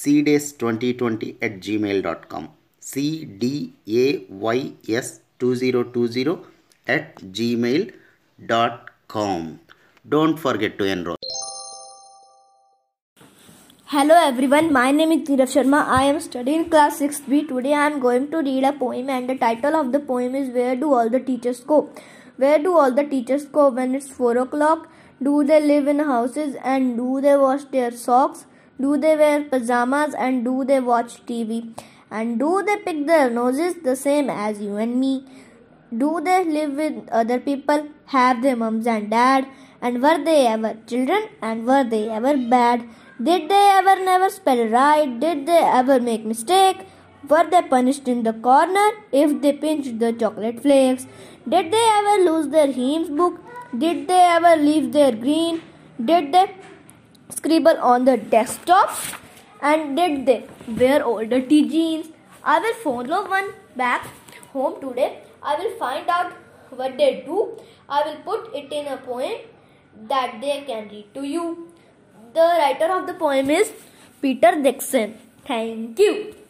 cdays2020 at gmail.com cdays2020 at gmail.com don't forget to enroll Hello everyone, my name is Nirab Sharma. I am studying class 6B. Today I am going to read a poem and the title of the poem is Where Do All the Teachers Go? Where do all the teachers go when it's 4 o'clock? Do they live in houses and do they wash their socks? Do they wear pajamas and do they watch TV? And do they pick their noses the same as you and me? Do they live with other people? Have their mums and dad? And were they ever children? And were they ever bad? Did they ever never spell right? Did they ever make mistake? Were they punished in the corner if they pinched the chocolate flakes? Did they ever lose their hymns book? Did they ever leave their green? Did they scribble on the desktop? And did they wear old dirty jeans? I will follow one back home today. I will find out what they do. I will put it in a poem that they can read to you. The writer of the poem is Peter Dixon. Thank you.